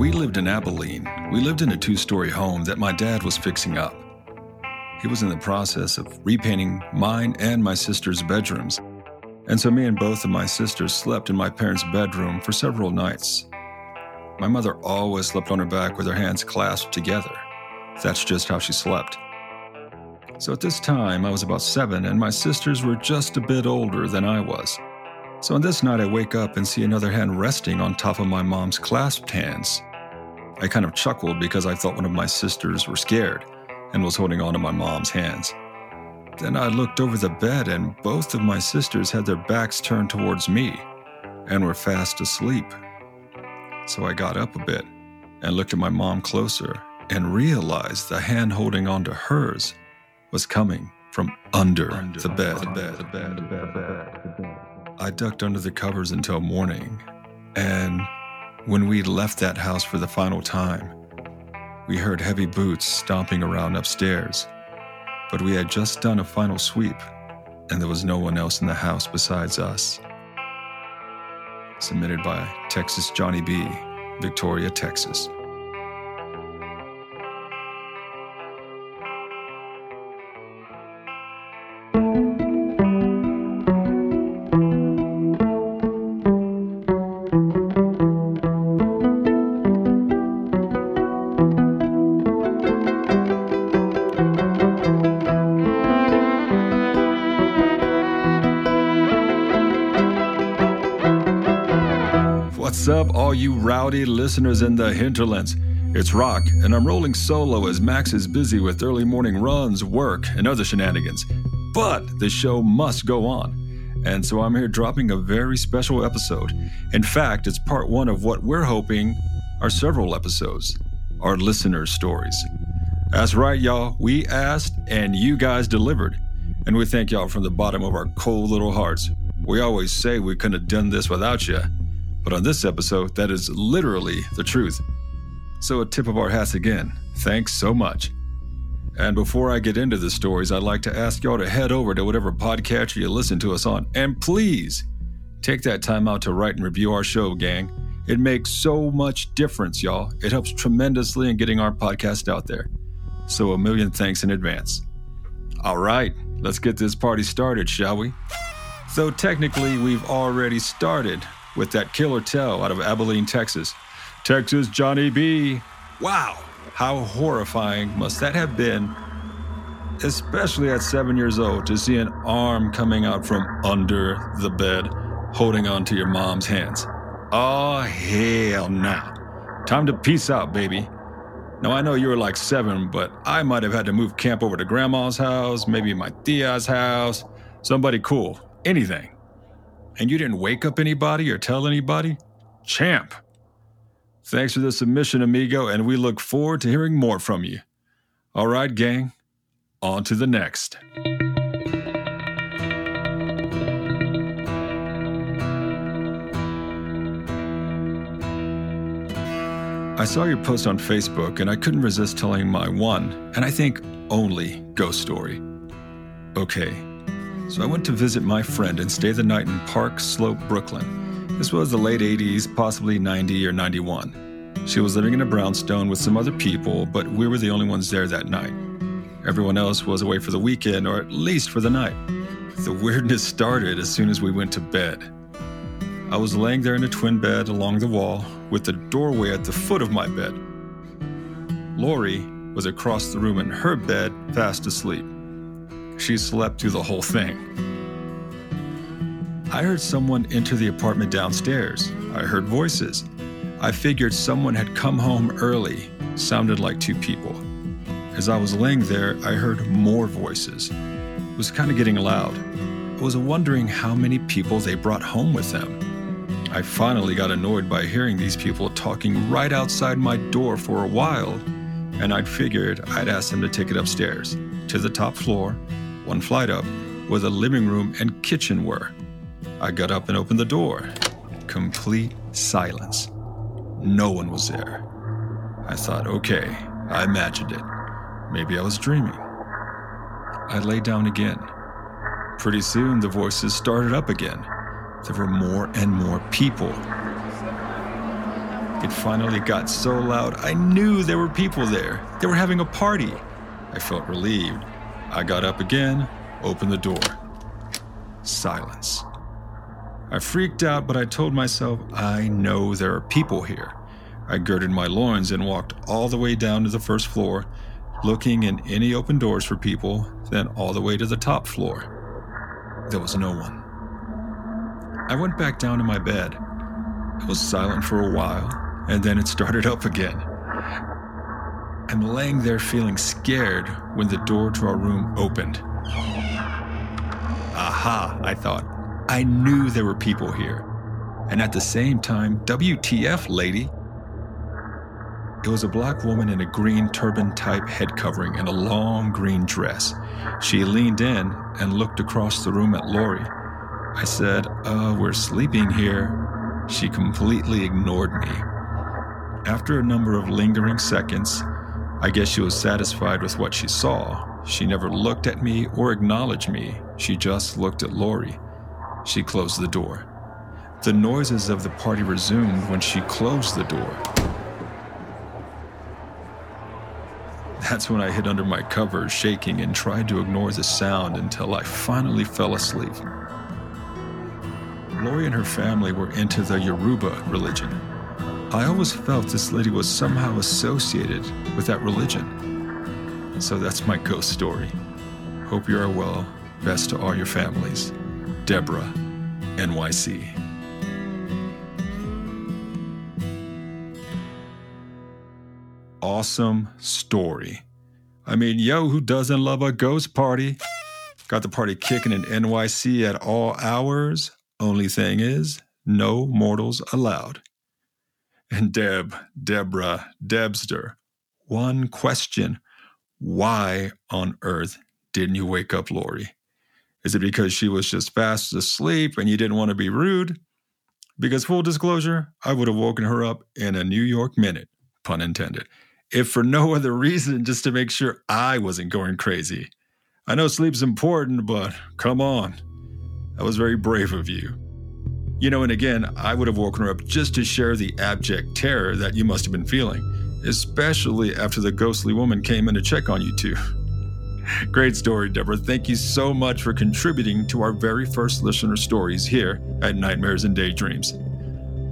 we lived in Abilene, we lived in a two story home that my dad was fixing up. He was in the process of repainting mine and my sister's bedrooms. And so me and both of my sisters slept in my parents' bedroom for several nights. My mother always slept on her back with her hands clasped together. That's just how she slept. So at this time, I was about seven, and my sisters were just a bit older than I was. So on this night, I wake up and see another hand resting on top of my mom's clasped hands. I kind of chuckled because I thought one of my sisters were scared and was holding on to my mom's hands. Then I looked over the bed, and both of my sisters had their backs turned towards me and were fast asleep. So I got up a bit and looked at my mom closer and realized the hand holding onto hers was coming from under, under the bed. The bed, the bed, the bed, the bed. I ducked under the covers until morning, and when we left that house for the final time, we heard heavy boots stomping around upstairs. But we had just done a final sweep, and there was no one else in the house besides us. Submitted by Texas Johnny B, Victoria, Texas. All you rowdy listeners in the hinterlands? It's Rock, and I'm rolling solo as Max is busy with early morning runs, work, and other shenanigans. But the show must go on. And so I'm here dropping a very special episode. In fact, it's part one of what we're hoping are several episodes our listener stories. That's right, y'all. We asked, and you guys delivered. And we thank y'all from the bottom of our cold little hearts. We always say we couldn't have done this without you. But on this episode, that is literally the truth. So, a tip of our hats again. Thanks so much. And before I get into the stories, I'd like to ask y'all to head over to whatever podcatcher you listen to us on, and please take that time out to write and review our show, gang. It makes so much difference, y'all. It helps tremendously in getting our podcast out there. So, a million thanks in advance. All right, let's get this party started, shall we? So, technically, we've already started with that killer tell out of Abilene, Texas. Texas Johnny B. Wow, how horrifying must that have been, especially at seven years old, to see an arm coming out from under the bed holding onto your mom's hands. Oh, hell nah. Time to peace out, baby. Now, I know you were like seven, but I might have had to move camp over to grandma's house, maybe my tia's house, somebody cool, anything and you didn't wake up anybody or tell anybody? Champ. Thanks for the submission, amigo, and we look forward to hearing more from you. All right, gang, on to the next. I saw your post on Facebook and I couldn't resist telling my one, and I think only, ghost story. Okay, so I went to visit my friend and stay the night in Park Slope, Brooklyn. This was the late 80s, possibly 90 or 91. She was living in a brownstone with some other people, but we were the only ones there that night. Everyone else was away for the weekend, or at least for the night. The weirdness started as soon as we went to bed. I was laying there in a twin bed along the wall, with the doorway at the foot of my bed. Lori was across the room in her bed, fast asleep. She slept through the whole thing. I heard someone enter the apartment downstairs. I heard voices. I figured someone had come home early, sounded like two people. As I was laying there, I heard more voices. It was kind of getting loud. I was wondering how many people they brought home with them. I finally got annoyed by hearing these people talking right outside my door for a while, and I'd figured I'd ask them to take it upstairs to the top floor one flight up, where the living room and kitchen were. I got up and opened the door. Complete silence. No one was there. I thought, okay, I imagined it. Maybe I was dreaming. I lay down again. Pretty soon, the voices started up again. There were more and more people. It finally got so loud, I knew there were people there. They were having a party. I felt relieved. I got up again, opened the door. Silence. I freaked out, but I told myself, I know there are people here. I girded my loins and walked all the way down to the first floor, looking in any open doors for people, then all the way to the top floor. There was no one. I went back down to my bed. It was silent for a while, and then it started up again. I'm laying there feeling scared when the door to our room opened. Aha, I thought. I knew there were people here. And at the same time, WTF, lady? It was a black woman in a green turban type head covering and a long green dress. She leaned in and looked across the room at Lori. I said, Uh, we're sleeping here. She completely ignored me. After a number of lingering seconds, I guess she was satisfied with what she saw. She never looked at me or acknowledged me. She just looked at Lori. She closed the door. The noises of the party resumed when she closed the door. That's when I hid under my covers, shaking, and tried to ignore the sound until I finally fell asleep. Lori and her family were into the Yoruba religion. I always felt this lady was somehow associated with that religion. So that's my ghost story. Hope you are well. Best to all your families. Deborah, NYC. Awesome story. I mean, yo, who doesn't love a ghost party? Got the party kicking in NYC at all hours. Only thing is, no mortals allowed. And Deb, Deborah, Debster, one question. Why on earth didn't you wake up Lori? Is it because she was just fast asleep and you didn't want to be rude? Because, full disclosure, I would have woken her up in a New York minute, pun intended, if for no other reason just to make sure I wasn't going crazy. I know sleep's important, but come on. That was very brave of you. You know, and again, I would have woken her up just to share the abject terror that you must have been feeling, especially after the ghostly woman came in to check on you two. Great story, Deborah. Thank you so much for contributing to our very first listener stories here at Nightmares and Daydreams.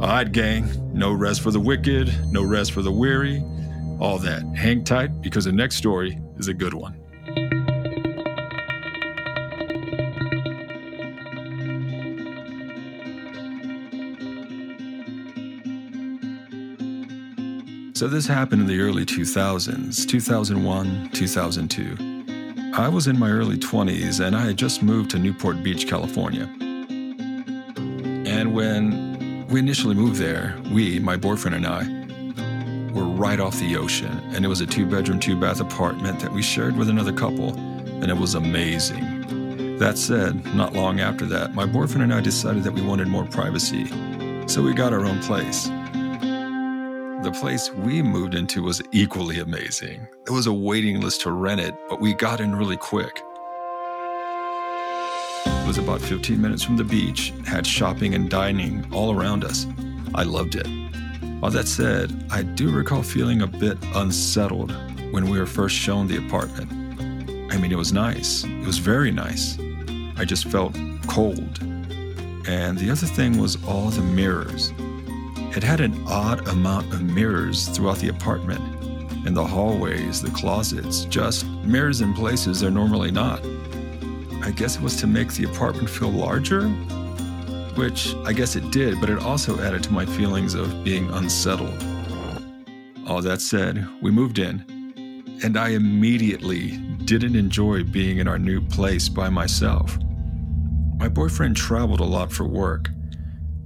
All right, gang, no rest for the wicked, no rest for the weary, all that. Hang tight because the next story is a good one. So, this happened in the early 2000s, 2001, 2002. I was in my early 20s and I had just moved to Newport Beach, California. And when we initially moved there, we, my boyfriend and I, were right off the ocean. And it was a two bedroom, two bath apartment that we shared with another couple. And it was amazing. That said, not long after that, my boyfriend and I decided that we wanted more privacy. So we got our own place. The place we moved into was equally amazing. There was a waiting list to rent it, but we got in really quick. It was about 15 minutes from the beach, had shopping and dining all around us. I loved it. All that said, I do recall feeling a bit unsettled when we were first shown the apartment. I mean, it was nice. It was very nice. I just felt cold. And the other thing was all the mirrors. It had an odd amount of mirrors throughout the apartment. In the hallways, the closets, just mirrors in places they're normally not. I guess it was to make the apartment feel larger, which I guess it did, but it also added to my feelings of being unsettled. All that said, we moved in, and I immediately didn't enjoy being in our new place by myself. My boyfriend traveled a lot for work,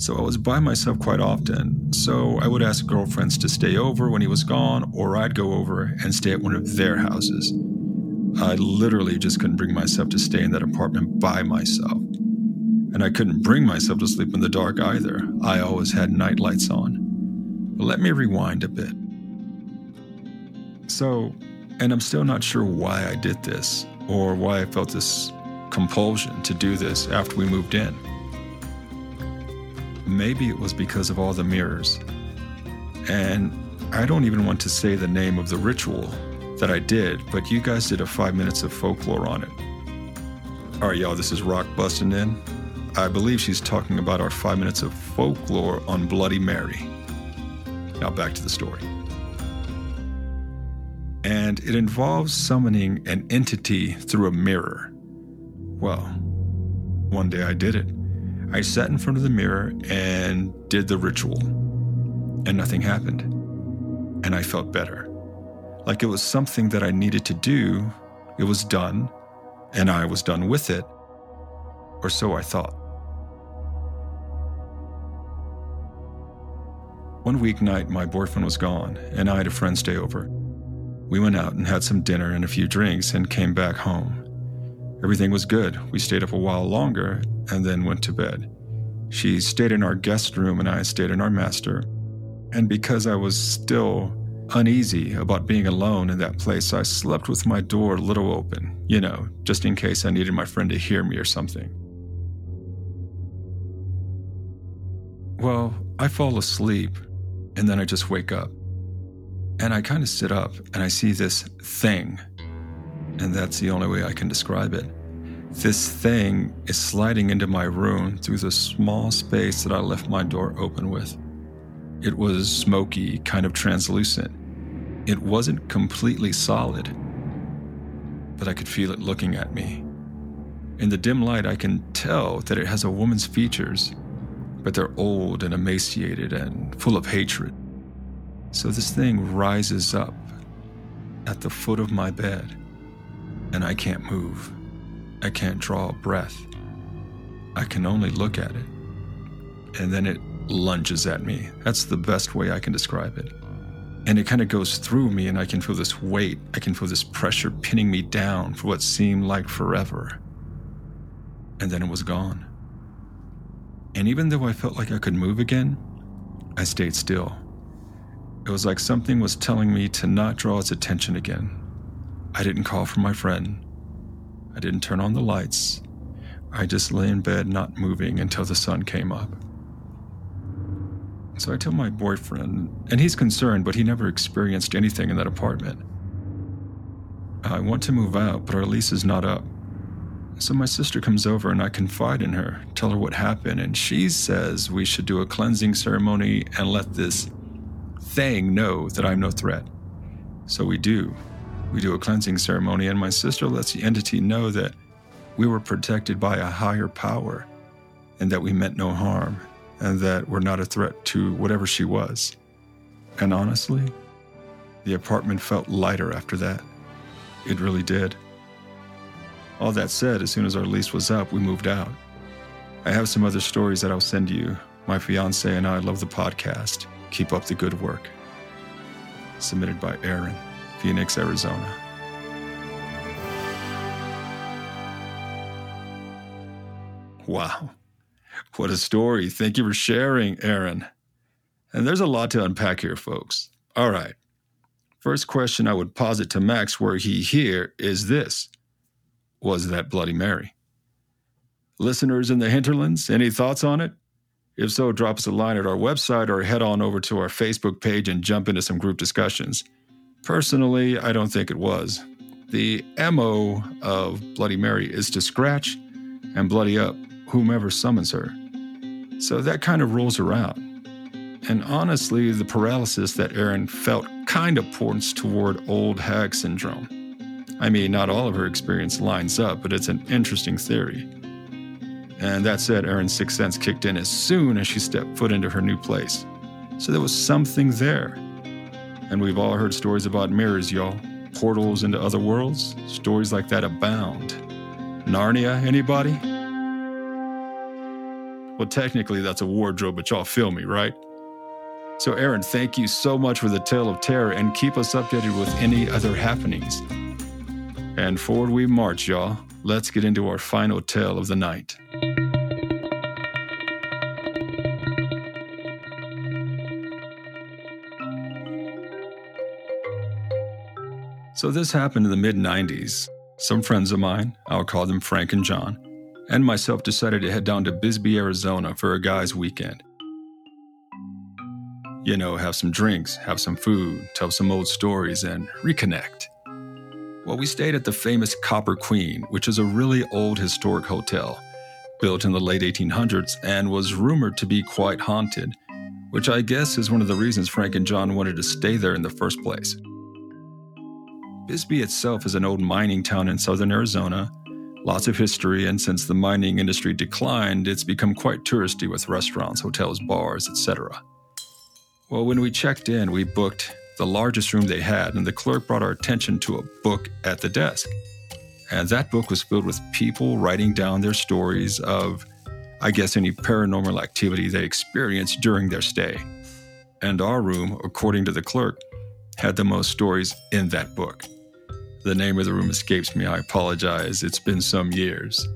so I was by myself quite often. So I would ask girlfriends to stay over when he was gone, or I'd go over and stay at one of their houses. I literally just couldn't bring myself to stay in that apartment by myself. And I couldn't bring myself to sleep in the dark either. I always had night lights on. But let me rewind a bit. So, and I'm still not sure why I did this or why I felt this compulsion to do this after we moved in. Maybe it was because of all the mirrors. And I don't even want to say the name of the ritual that I did, but you guys did a five minutes of folklore on it. All right, y'all, this is Rock busting in. I believe she's talking about our five minutes of folklore on Bloody Mary. Now back to the story. And it involves summoning an entity through a mirror. Well, one day I did it. I sat in front of the mirror and did the ritual, and nothing happened. And I felt better. Like it was something that I needed to do, it was done, and I was done with it, or so I thought. One weeknight, my boyfriend was gone, and I had a friend stay over. We went out and had some dinner and a few drinks and came back home. Everything was good. We stayed up a while longer and then went to bed. She stayed in our guest room and I stayed in our master. And because I was still uneasy about being alone in that place, I slept with my door a little open, you know, just in case I needed my friend to hear me or something. Well, I fall asleep and then I just wake up. And I kind of sit up and I see this thing and that's the only way I can describe it. This thing is sliding into my room through the small space that I left my door open with. It was smoky, kind of translucent. It wasn't completely solid, but I could feel it looking at me. In the dim light, I can tell that it has a woman's features, but they're old and emaciated and full of hatred. So this thing rises up at the foot of my bed and I can't move. I can't draw a breath. I can only look at it. And then it lunges at me. That's the best way I can describe it. And it kind of goes through me, and I can feel this weight. I can feel this pressure pinning me down for what seemed like forever. And then it was gone. And even though I felt like I could move again, I stayed still. It was like something was telling me to not draw its attention again, I didn't call for my friend. I didn't turn on the lights. I just lay in bed, not moving until the sun came up. So I tell my boyfriend, and he's concerned, but he never experienced anything in that apartment. I want to move out, but our lease is not up. So my sister comes over and I confide in her, tell her what happened, and she says we should do a cleansing ceremony and let this thing know that I'm no threat. So we do. We do a cleansing ceremony, and my sister lets the entity know that we were protected by a higher power and that we meant no harm and that we're not a threat to whatever she was. And honestly, the apartment felt lighter after that. It really did. All that said, as soon as our lease was up, we moved out. I have some other stories that I'll send you. My fiance and I love the podcast. Keep up the good work. Submitted by Aaron. Phoenix, Arizona. Wow. What a story. Thank you for sharing, Aaron. And there's a lot to unpack here, folks. All right. First question I would posit to Max were he here is this Was that Bloody Mary? Listeners in the hinterlands, any thoughts on it? If so, drop us a line at our website or head on over to our Facebook page and jump into some group discussions. Personally, I don't think it was. The MO of Bloody Mary is to scratch and bloody up whomever summons her. So that kind of rolls out. And honestly, the paralysis that Aaron felt kind of points toward old hag syndrome. I mean, not all of her experience lines up, but it's an interesting theory. And that said, Aaron's sixth sense kicked in as soon as she stepped foot into her new place. So there was something there. And we've all heard stories about mirrors, y'all. Portals into other worlds. Stories like that abound. Narnia, anybody? Well, technically, that's a wardrobe, but y'all feel me, right? So, Aaron, thank you so much for the tale of terror and keep us updated with any other happenings. And forward we march, y'all. Let's get into our final tale of the night. So this happened in the mid 90s. Some friends of mine, I'll call them Frank and John, and myself decided to head down to Bisbee, Arizona for a guy's weekend. You know, have some drinks, have some food, tell some old stories, and reconnect. Well, we stayed at the famous Copper Queen, which is a really old historic hotel, built in the late 1800s and was rumored to be quite haunted, which I guess is one of the reasons Frank and John wanted to stay there in the first place. Bisbee itself is an old mining town in southern Arizona, lots of history, and since the mining industry declined, it's become quite touristy with restaurants, hotels, bars, etc. Well, when we checked in, we booked the largest room they had, and the clerk brought our attention to a book at the desk. And that book was filled with people writing down their stories of, I guess, any paranormal activity they experienced during their stay. And our room, according to the clerk, had the most stories in that book. The name of the room escapes me. I apologize. It's been some years.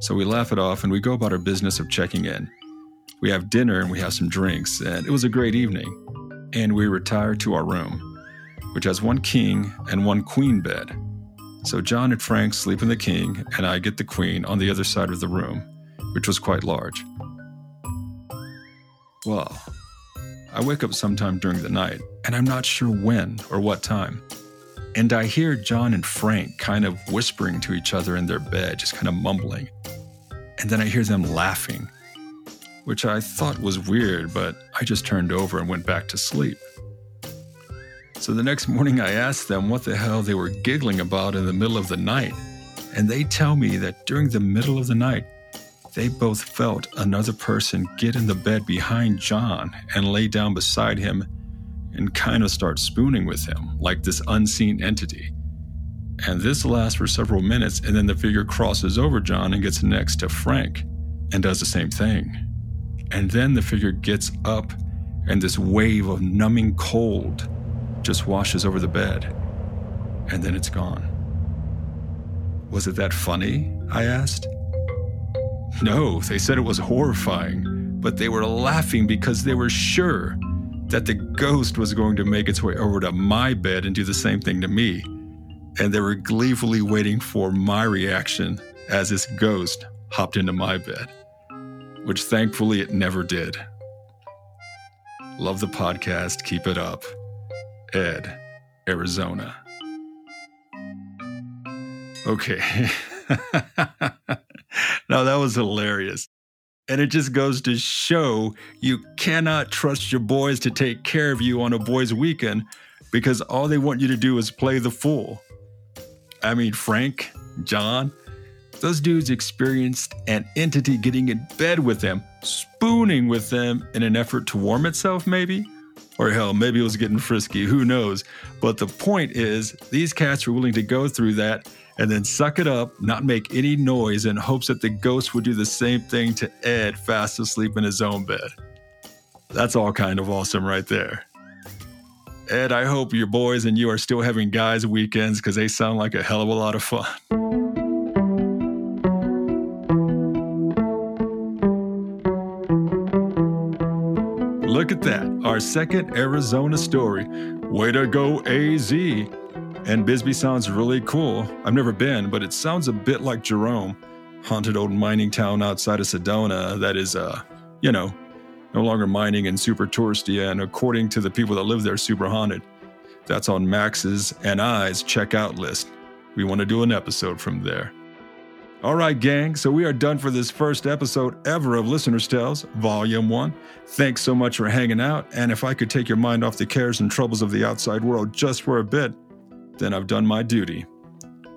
So we laugh it off and we go about our business of checking in. We have dinner and we have some drinks, and it was a great evening. And we retire to our room, which has one king and one queen bed. So John and Frank sleep in the king, and I get the queen on the other side of the room, which was quite large. Well, I wake up sometime during the night, and I'm not sure when or what time. And I hear John and Frank kind of whispering to each other in their bed, just kind of mumbling. And then I hear them laughing, which I thought was weird, but I just turned over and went back to sleep. So the next morning, I asked them what the hell they were giggling about in the middle of the night. And they tell me that during the middle of the night, they both felt another person get in the bed behind John and lay down beside him and kind of start spooning with him, like this unseen entity. And this lasts for several minutes, and then the figure crosses over John and gets next to Frank and does the same thing. And then the figure gets up, and this wave of numbing cold just washes over the bed, and then it's gone. Was it that funny? I asked. No, they said it was horrifying, but they were laughing because they were sure that the ghost was going to make its way over to my bed and do the same thing to me. And they were gleefully waiting for my reaction as this ghost hopped into my bed, which thankfully it never did. Love the podcast. Keep it up. Ed, Arizona. Okay. now that was hilarious. And it just goes to show you cannot trust your boys to take care of you on a boys' weekend because all they want you to do is play the fool. I mean, Frank, John, those dudes experienced an entity getting in bed with them, spooning with them in an effort to warm itself, maybe? Or hell, maybe it was getting frisky, who knows? But the point is, these cats were willing to go through that and then suck it up, not make any noise, in hopes that the ghost would do the same thing to Ed fast asleep in his own bed. That's all kind of awesome right there. Ed, I hope your boys and you are still having guys' weekends because they sound like a hell of a lot of fun. Look at that, our second Arizona story. Way to go, AZ. And Bisbee sounds really cool. I've never been, but it sounds a bit like Jerome, haunted old mining town outside of Sedona that is, uh, you know, no longer mining and super touristy, and according to the people that live there, super haunted. That's on Max's and I's checkout list. We want to do an episode from there. All right, gang, so we are done for this first episode ever of Listener's Tales, Volume 1. Thanks so much for hanging out, and if I could take your mind off the cares and troubles of the outside world just for a bit, then I've done my duty.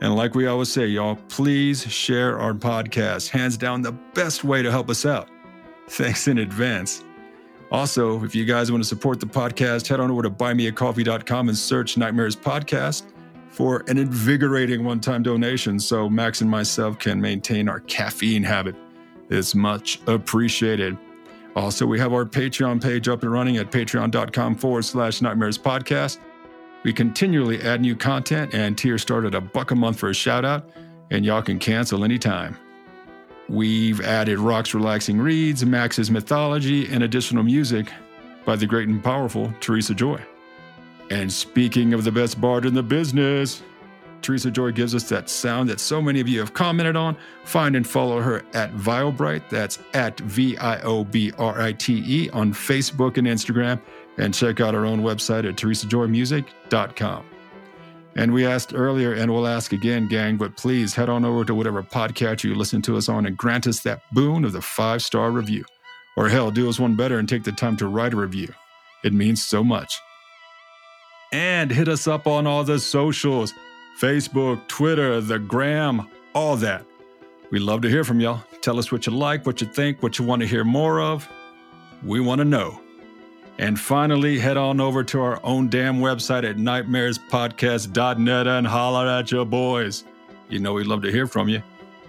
And like we always say, y'all, please share our podcast. Hands down, the best way to help us out. Thanks in advance. Also, if you guys want to support the podcast, head on over to buymeacoffee.com and search Nightmares Podcast for an invigorating one time donation so Max and myself can maintain our caffeine habit. It's much appreciated. Also, we have our Patreon page up and running at patreon.com forward slash nightmares podcast. We continually add new content, and tiers start at a buck a month for a shout out, and y'all can cancel anytime. We've added Rock's Relaxing Reads, Max's Mythology, and additional music by the great and powerful Teresa Joy. And speaking of the best bard in the business, Teresa Joy gives us that sound that so many of you have commented on. Find and follow her at Viobrite. That's at V I O B R I T E on Facebook and Instagram. And check out our own website at teresajoymusic.com. And we asked earlier, and we'll ask again, gang, but please head on over to whatever podcast you listen to us on and grant us that boon of the five star review. Or hell, do us one better and take the time to write a review. It means so much. And hit us up on all the socials Facebook, Twitter, the gram, all that. We love to hear from y'all. Tell us what you like, what you think, what you want to hear more of. We want to know. And finally, head on over to our own damn website at nightmarespodcast.net and holler at your boys. You know we'd love to hear from you.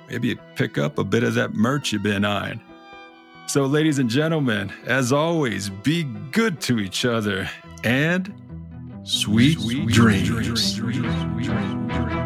Maybe pick up a bit of that merch you've been eyeing. So, ladies and gentlemen, as always, be good to each other and sweet, sweet dreams. dreams.